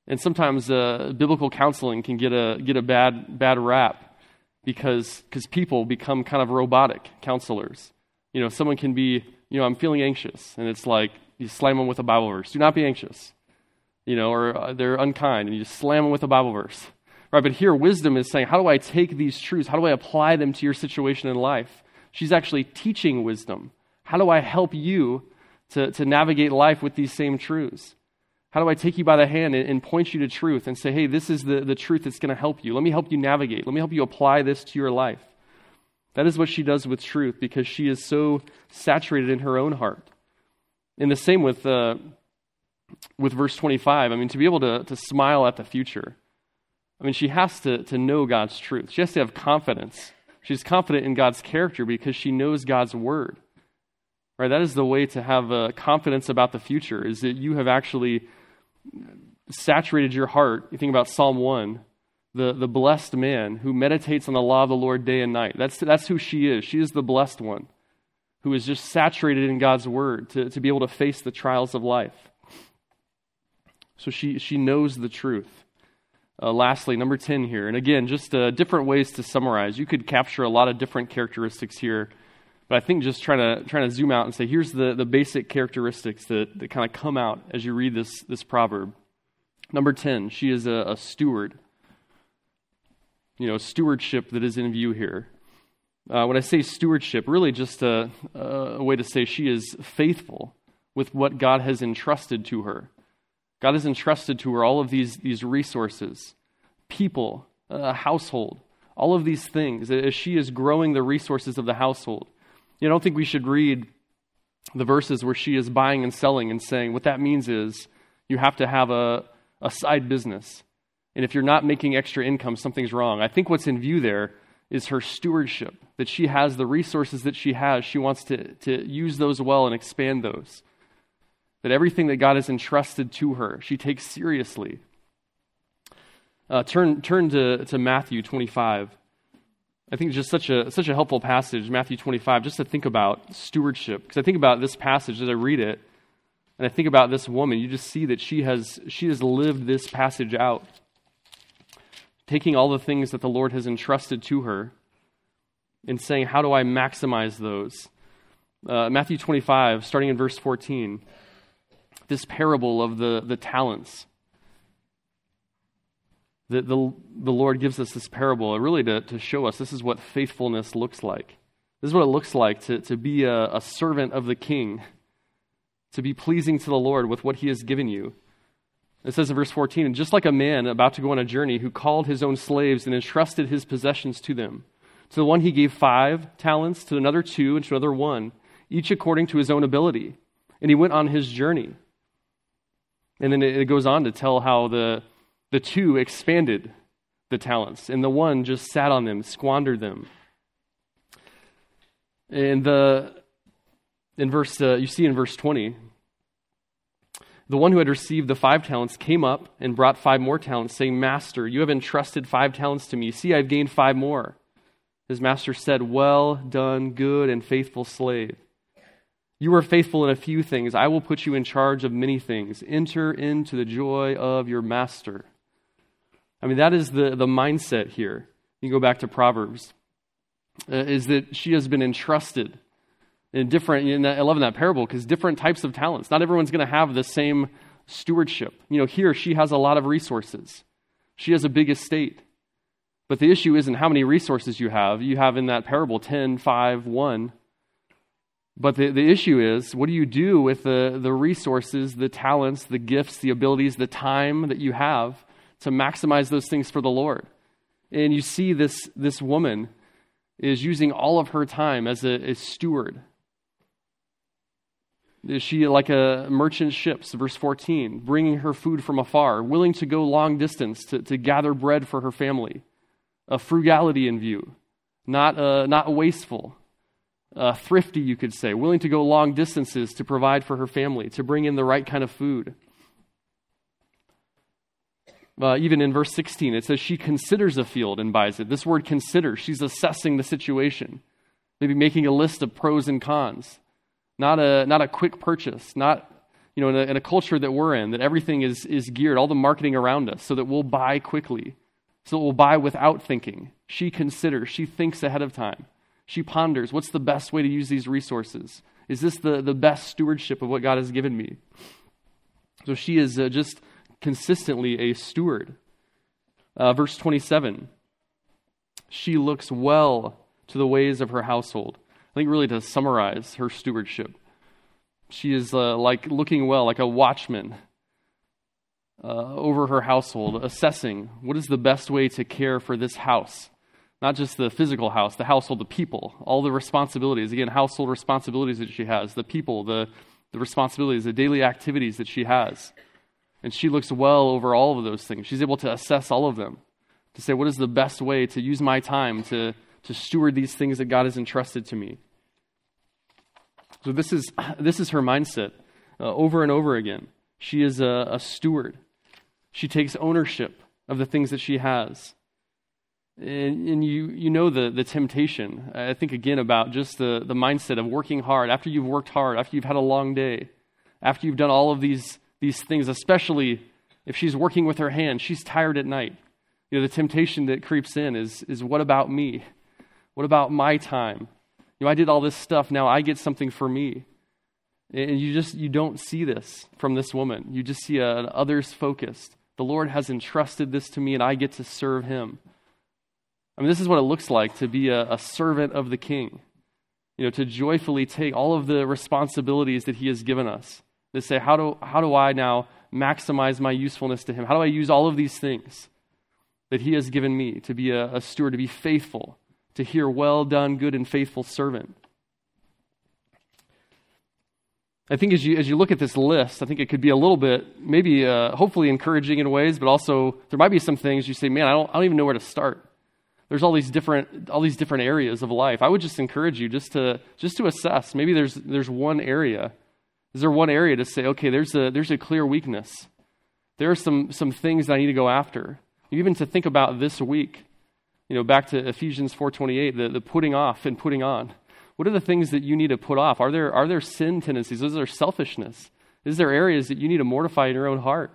And sometimes uh, biblical counseling can get a, get a bad, bad rap because cause people become kind of robotic counselors. You know, someone can be, you know, I'm feeling anxious, and it's like you slam them with a Bible verse. Do not be anxious you know, or uh, they're unkind, and you just slam them with a Bible verse. Right, but here wisdom is saying, how do I take these truths? How do I apply them to your situation in life? She's actually teaching wisdom, How do I help you to, to navigate life with these same truths? How do I take you by the hand and, and point you to truth and say, hey, this is the, the truth that's going to help you? Let me help you navigate. Let me help you apply this to your life. That is what she does with truth because she is so saturated in her own heart. And the same with, uh, with verse 25. I mean, to be able to, to smile at the future, I mean, she has to, to know God's truth. She has to have confidence. She's confident in God's character because she knows God's word. Right? That is the way to have uh, confidence about the future, is that you have actually saturated your heart. You think about Psalm 1, the, the blessed man who meditates on the law of the Lord day and night. That's, that's who she is. She is the blessed one who is just saturated in God's word to, to be able to face the trials of life. So she, she knows the truth. Uh, lastly, number 10 here, and again, just uh, different ways to summarize. You could capture a lot of different characteristics here, but I think just trying to, trying to zoom out and say, here's the, the basic characteristics that, that kind of come out as you read this, this proverb. Number 10, she is a, a steward. You know, stewardship that is in view here. Uh, when I say stewardship, really just a, a way to say she is faithful with what God has entrusted to her. God has entrusted to her all of these, these resources, people, a household, all of these things as she is growing the resources of the household. You don't think we should read the verses where she is buying and selling and saying what that means is you have to have a, a side business. And if you're not making extra income, something's wrong. I think what's in view there is her stewardship, that she has the resources that she has. She wants to, to use those well and expand those that everything that God has entrusted to her, she takes seriously. Uh, turn turn to, to Matthew 25. I think it's just such a, such a helpful passage, Matthew 25, just to think about stewardship. Because I think about this passage as I read it, and I think about this woman, you just see that she has, she has lived this passage out, taking all the things that the Lord has entrusted to her and saying, How do I maximize those? Uh, Matthew 25, starting in verse 14 this parable of the, the talents. The, the, the Lord gives us this parable really to, to show us this is what faithfulness looks like. This is what it looks like to, to be a, a servant of the king, to be pleasing to the Lord with what he has given you. It says in verse 14, and just like a man about to go on a journey who called his own slaves and entrusted his possessions to them. To the one he gave five talents, to another two, and to another one, each according to his own ability. And he went on his journey. And then it goes on to tell how the, the two expanded the talents, and the one just sat on them, squandered them. And the in verse uh, you see in verse 20 the one who had received the five talents came up and brought five more talents saying master you have entrusted five talents to me see i've gained five more his master said well done good and faithful slave you are faithful in a few things. I will put you in charge of many things. Enter into the joy of your master. I mean, that is the, the mindset here. You go back to Proverbs, uh, is that she has been entrusted in different, in that, I love in that parable, because different types of talents. Not everyone's going to have the same stewardship. You know, here she has a lot of resources, she has a big estate. But the issue isn't how many resources you have. You have in that parable 10, 5, 1. But the, the issue is what do you do with the, the resources, the talents, the gifts, the abilities, the time that you have to maximize those things for the Lord? And you see this, this woman is using all of her time as a, a steward. Is she like a merchant ships, verse 14, bringing her food from afar, willing to go long distance to, to gather bread for her family? A frugality in view, not, uh, not wasteful uh, thrifty, you could say, willing to go long distances to provide for her family, to bring in the right kind of food. Uh, even in verse 16, it says she considers a field and buys it. This word consider, she's assessing the situation, maybe making a list of pros and cons. Not a, not a quick purchase, not, you know, in a, in a culture that we're in, that everything is, is geared, all the marketing around us, so that we'll buy quickly, so that we'll buy without thinking. She considers, she thinks ahead of time. She ponders what's the best way to use these resources? Is this the, the best stewardship of what God has given me? So she is uh, just consistently a steward. Uh, verse 27 She looks well to the ways of her household. I think really to summarize her stewardship. She is uh, like looking well, like a watchman uh, over her household, assessing what is the best way to care for this house. Not just the physical house, the household, the people, all the responsibilities. Again, household responsibilities that she has, the people, the, the responsibilities, the daily activities that she has. And she looks well over all of those things. She's able to assess all of them, to say, what is the best way to use my time to, to steward these things that God has entrusted to me? So, this is, *clears throat* this is her mindset uh, over and over again. She is a, a steward. She takes ownership of the things that she has. And, and, you, you know the, the temptation. I think again about just the, the mindset of working hard. After you've worked hard, after you've had a long day, after you've done all of these, these things, especially if she's working with her hands, she's tired at night. You know, the temptation that creeps in is, is what about me? What about my time? You know, I did all this stuff, now I get something for me. And you just you don't see this from this woman. You just see an others focused. The Lord has entrusted this to me, and I get to serve him. I mean, this is what it looks like to be a, a servant of the king. You know, to joyfully take all of the responsibilities that he has given us. To say, how do, how do I now maximize my usefulness to him? How do I use all of these things that he has given me to be a, a steward, to be faithful, to hear, well done, good and faithful servant? I think as you, as you look at this list, I think it could be a little bit, maybe uh, hopefully encouraging in ways, but also there might be some things you say, man, I don't, I don't even know where to start. There's all these different, all these different areas of life. I would just encourage you just to, just to assess. Maybe there's, there's one area. Is there one area to say, okay, there's a, there's a clear weakness. There are some, some things that I need to go after. Even to think about this week, you know, back to Ephesians 4.28, the, the putting off and putting on. What are the things that you need to put off? Are there, are there sin tendencies? Is there selfishness? Is there areas that you need to mortify in your own heart?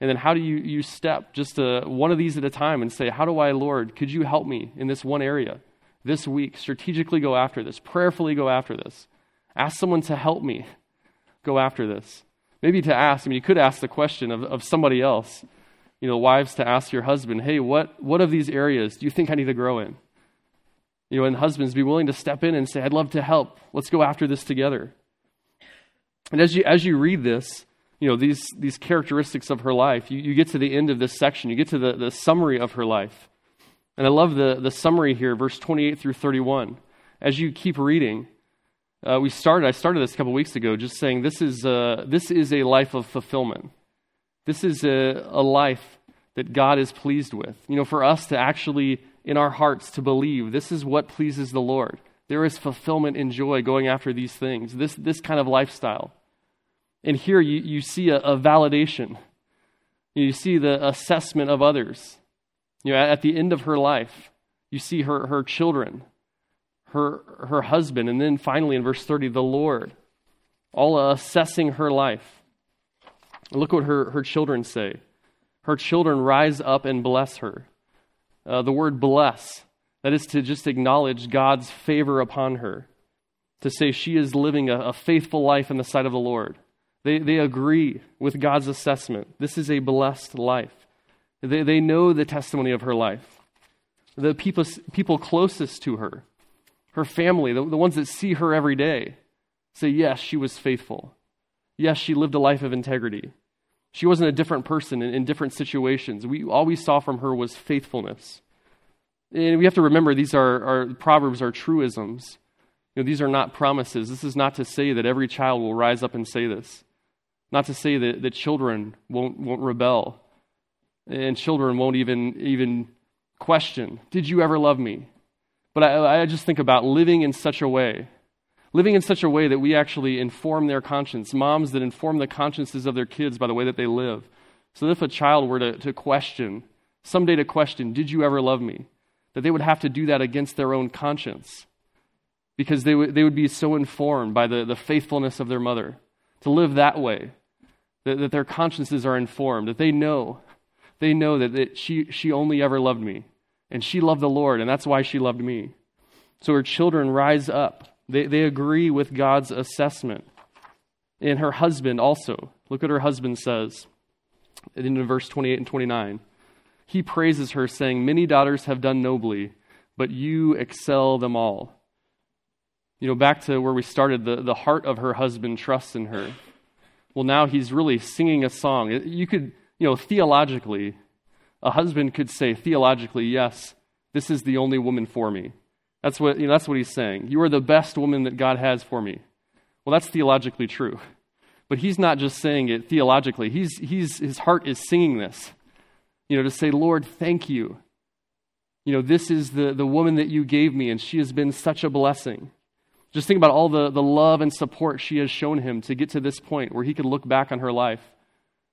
And then how do you, you step just to, one of these at a time and say, How do I, Lord, could you help me in this one area this week? Strategically go after this, prayerfully go after this. Ask someone to help me go after this. Maybe to ask, I mean, you could ask the question of, of somebody else. You know, wives to ask your husband, Hey, what, what of these areas do you think I need to grow in? You know, and husbands, be willing to step in and say, I'd love to help. Let's go after this together. And as you, as you read this, you know, these, these characteristics of her life, you, you get to the end of this section, you get to the, the summary of her life. And I love the, the summary here, verse 28 through 31. As you keep reading, uh, we started, I started this a couple weeks ago just saying this is, uh, this is a life of fulfillment. This is a, a life that God is pleased with. You know, for us to actually in our hearts to believe this is what pleases the Lord. There is fulfillment and joy going after these things, this, this kind of lifestyle. And here you, you see a, a validation. You see the assessment of others. You know, at, at the end of her life, you see her, her children, her, her husband, and then finally in verse 30, the Lord, all assessing her life. Look what her, her children say. Her children rise up and bless her uh, the word bless. That is to just acknowledge God's favor upon her, to say she is living a, a faithful life in the sight of the Lord. They, they agree with God's assessment. This is a blessed life. They, they know the testimony of her life. The people, people closest to her, her family, the, the ones that see her every day, say, yes, she was faithful. Yes, she lived a life of integrity. She wasn't a different person in, in different situations. We, all we saw from her was faithfulness. And we have to remember these are, are proverbs are truisms. You know, these are not promises. This is not to say that every child will rise up and say this. Not to say that, that children won't, won't rebel and children won't even, even question, Did you ever love me? But I, I just think about living in such a way living in such a way that we actually inform their conscience, moms that inform the consciences of their kids by the way that they live. So that if a child were to, to question, someday to question, Did you ever love me? that they would have to do that against their own conscience because they, w- they would be so informed by the, the faithfulness of their mother to live that way, that, that their consciences are informed, that they know, they know that, that she, she only ever loved me and she loved the Lord, and that's why she loved me. So her children rise up they, they agree with God's assessment. And her husband also. Look what her husband says in verse 28 and 29. He praises her, saying, Many daughters have done nobly, but you excel them all. You know, back to where we started, the, the heart of her husband trusts in her. Well, now he's really singing a song. You could, you know, theologically, a husband could say theologically, yes, this is the only woman for me. That's what, you know, that's what he's saying. You are the best woman that God has for me. Well, that's theologically true. But he's not just saying it theologically. He's, he's, his heart is singing this. You know, to say, Lord, thank you. You know, this is the, the woman that you gave me, and she has been such a blessing. Just think about all the, the love and support she has shown him to get to this point where he could look back on her life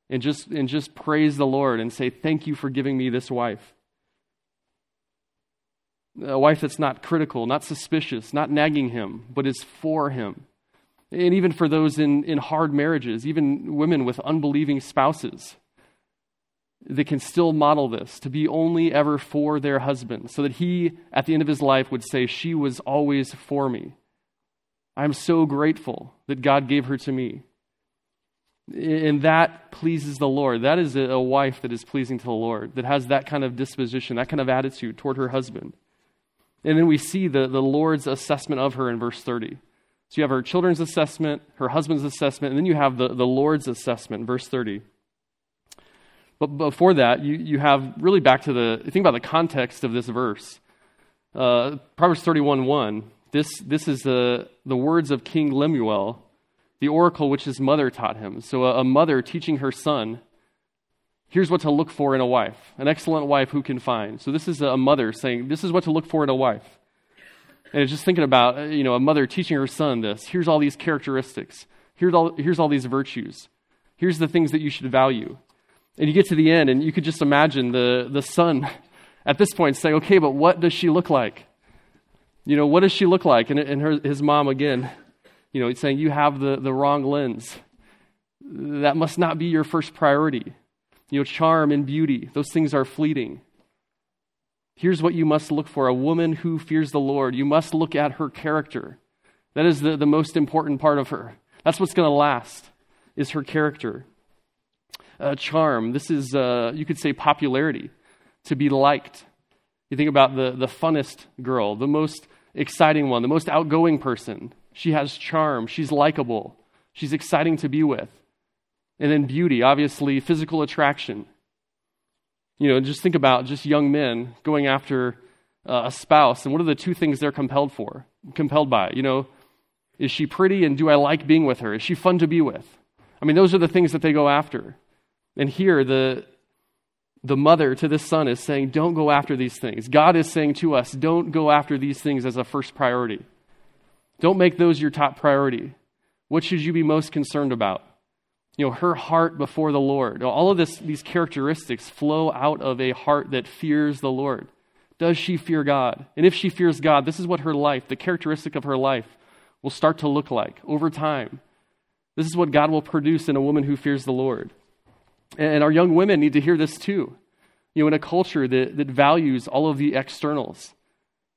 and just, and just praise the Lord and say, Thank you for giving me this wife. A wife that's not critical, not suspicious, not nagging him, but is for him. And even for those in, in hard marriages, even women with unbelieving spouses, they can still model this to be only ever for their husband, so that he, at the end of his life, would say, She was always for me. I'm so grateful that God gave her to me. And that pleases the Lord. That is a wife that is pleasing to the Lord, that has that kind of disposition, that kind of attitude toward her husband. And then we see the, the Lord's assessment of her in verse 30. So you have her children's assessment, her husband's assessment, and then you have the, the Lord's assessment, verse 30. But before that, you, you have really back to the, think about the context of this verse. Uh, Proverbs 31 1. This, this is the, the words of King Lemuel, the oracle which his mother taught him. So a, a mother teaching her son Here's what to look for in a wife. An excellent wife who can find. So this is a mother saying, this is what to look for in a wife. And it's just thinking about, uh, you know, a mother teaching her son this. Here's all these characteristics. Here's all, here's all these virtues. Here's the things that you should value. And you get to the end, and you could just imagine the, the son *laughs* at this point saying, okay, but what does she look like? You know, what does she look like? And, and her, his mom, again, you know, it's saying, you have the, the wrong lens. That must not be your first priority. You know, charm and beauty, those things are fleeting. Here's what you must look for a woman who fears the Lord. You must look at her character. That is the, the most important part of her. That's what's going to last, is her character. Uh, charm, this is, uh, you could say, popularity, to be liked. You think about the, the funnest girl, the most exciting one, the most outgoing person. She has charm, she's likable, she's exciting to be with. And then beauty, obviously, physical attraction. You know, just think about just young men going after uh, a spouse, and what are the two things they're compelled for, compelled by? You know, is she pretty and do I like being with her? Is she fun to be with? I mean, those are the things that they go after. And here, the, the mother to this son is saying, Don't go after these things. God is saying to us, Don't go after these things as a first priority. Don't make those your top priority. What should you be most concerned about? you know, her heart before the Lord. All of this, these characteristics flow out of a heart that fears the Lord. Does she fear God? And if she fears God, this is what her life, the characteristic of her life, will start to look like over time. This is what God will produce in a woman who fears the Lord. And our young women need to hear this too. You know, in a culture that, that values all of the externals,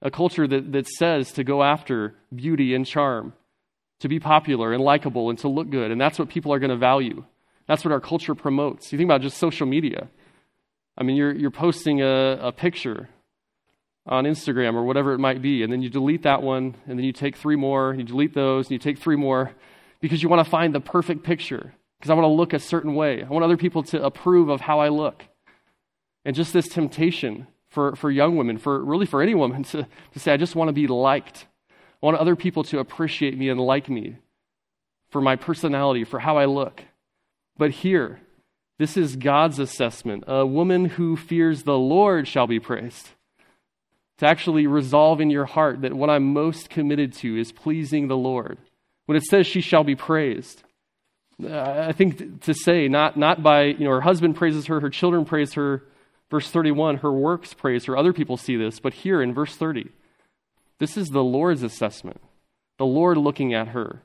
a culture that, that says to go after beauty and charm, to be popular and likable and to look good. And that's what people are going to value. That's what our culture promotes. You think about just social media. I mean, you're, you're posting a, a picture on Instagram or whatever it might be, and then you delete that one, and then you take three more, and you delete those, and you take three more because you want to find the perfect picture. Because I want to look a certain way. I want other people to approve of how I look. And just this temptation for, for young women, for really for any woman, *laughs* to, to say, I just want to be liked. I want other people to appreciate me and like me for my personality, for how I look. But here, this is God's assessment. A woman who fears the Lord shall be praised. To actually resolve in your heart that what I'm most committed to is pleasing the Lord. When it says she shall be praised, I think to say, not, not by, you know, her husband praises her, her children praise her, verse 31, her works praise her, other people see this, but here in verse 30, this is the Lord's assessment. The Lord looking at her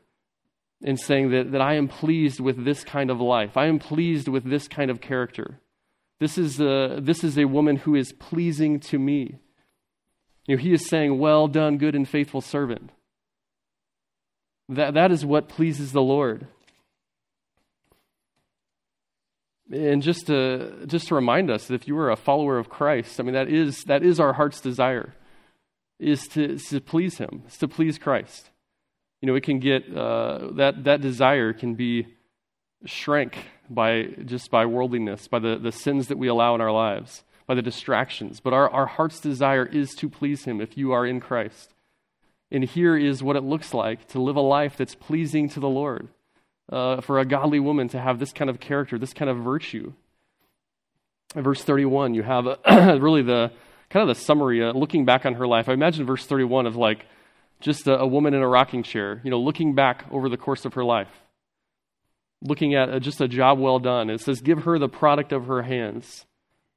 and saying that, that I am pleased with this kind of life. I am pleased with this kind of character. This is a, this is a woman who is pleasing to me. You know, he is saying, Well done, good and faithful servant. That, that is what pleases the Lord. And just to, just to remind us that if you are a follower of Christ, I mean, that is, that is our heart's desire is to, is to please Him, is to please Christ. you know, it can get, uh, that, that desire can be shrank by just by worldliness, by the, the sins that we allow in our lives, by the distractions. But our, our heart's desire is to please Him if you are in Christ. And here is what it looks like to live a life that's pleasing to the Lord. Uh, for a godly woman to have this kind of character, this kind of virtue. In verse 31, you have a, *clears throat* really the kind of the summary, uh, looking back on her life. I imagine verse 31 of like just a, a, woman in a rocking chair, you know, looking back over the course of her life, looking at uh, just a job well done. It says, Give her the product of her hands.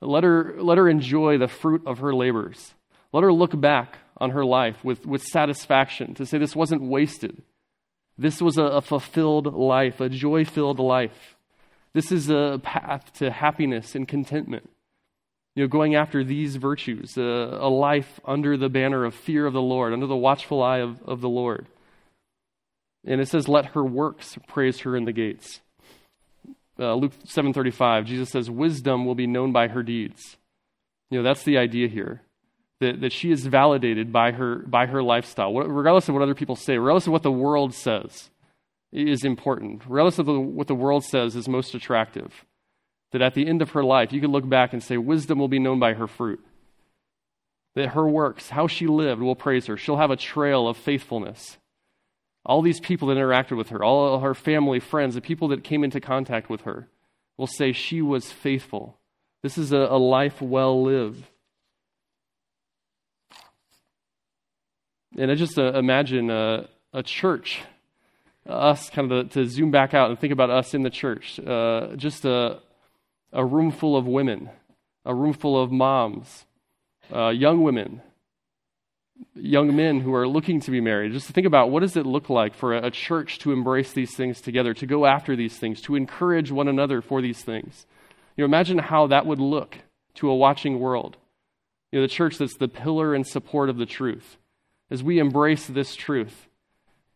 Let her, let her enjoy the fruit of her labors. Let her look back on her life with, with satisfaction to say this wasn't wasted. This was a, a fulfilled life, a joy filled life. This is a path to happiness and contentment. You know, going after these virtues, a life under the banner of fear of the Lord, under the watchful eye of, of the Lord. And it says, let her works praise her in the gates. Uh, Luke 7.35, Jesus says, wisdom will be known by her deeds. You know, that's the idea here that, that she is validated by her, by her lifestyle, regardless of what other people say, regardless of what the world says is important, regardless of the, what the world says is most attractive. That at the end of her life, you can look back and say, wisdom will be known by her fruit. That her works, how she lived, will praise her. She'll have a trail of faithfulness. All these people that interacted with her, all her family, friends, the people that came into contact with her, will say she was faithful. This is a, a life well lived. And I just uh, imagine a, a, church, us kind of to, to, zoom back out and think about us in the church, uh, just a, a room full of women, a room full of moms, uh, young women, young men who are looking to be married. Just to think about what does it look like for a, a church to embrace these things together, to go after these things, to encourage one another for these things. You know, imagine how that would look to a watching world. You know, the church that's the pillar and support of the truth as we embrace this truth,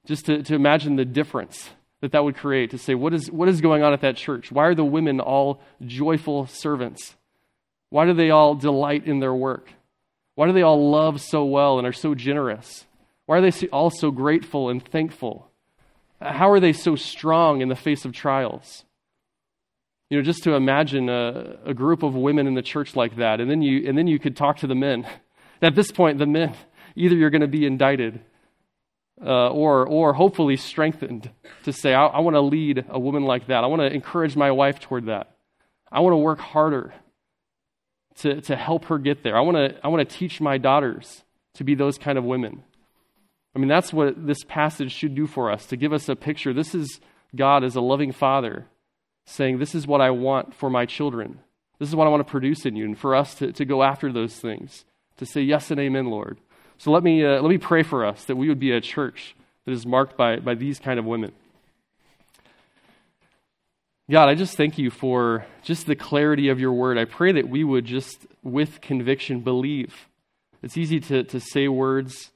just to, to imagine the difference that that would create to say, what is, what is going on at that church? Why are the women all joyful servants? Why do they all delight in their work? Why do they all love so well and are so generous? Why are they all so grateful and thankful? How are they so strong in the face of trials? You know, just to imagine a, a group of women in the church like that, and then you and then you could talk to the men. *laughs* At this point, the men either you're going to be indicted uh, or, or hopefully strengthened to say, I, I want to lead a woman like that. I want to encourage my wife toward that. I want to work harder to, to help her get there. I want to I want to teach my daughters to be those kind of women. I mean, that's what this passage should do for us to give us a picture. This is God as a loving father saying, This is what I want for my children. This is what I want to produce in you. And for us to, to go after those things, to say yes and amen, Lord. So let me, uh, let me pray for us that we would be a church that is marked by, by these kind of women. God, I just thank you for just the clarity of your word. I pray that we would just, with conviction, believe. It's easy to, to say words,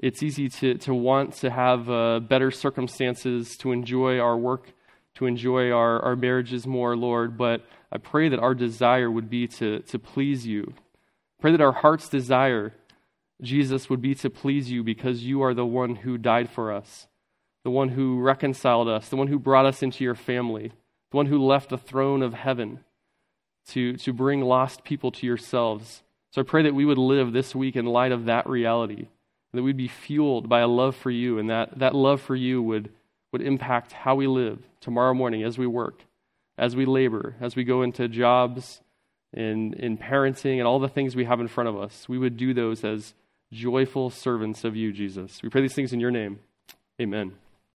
it's easy to, to want to have uh, better circumstances, to enjoy our work, to enjoy our, our marriages more, Lord. But I pray that our desire would be to, to please you. Pray that our heart's desire Jesus, would be to please you because you are the one who died for us, the one who reconciled us, the one who brought us into your family, the one who left the throne of heaven to, to bring lost people to yourselves. So I pray that we would live this week in light of that reality, that we'd be fueled by a love for you, and that, that love for you would, would impact how we live tomorrow morning as we work, as we labor, as we go into jobs, in, in parenting, and all the things we have in front of us. We would do those as joyful servants of you, Jesus. We pray these things in your name. Amen.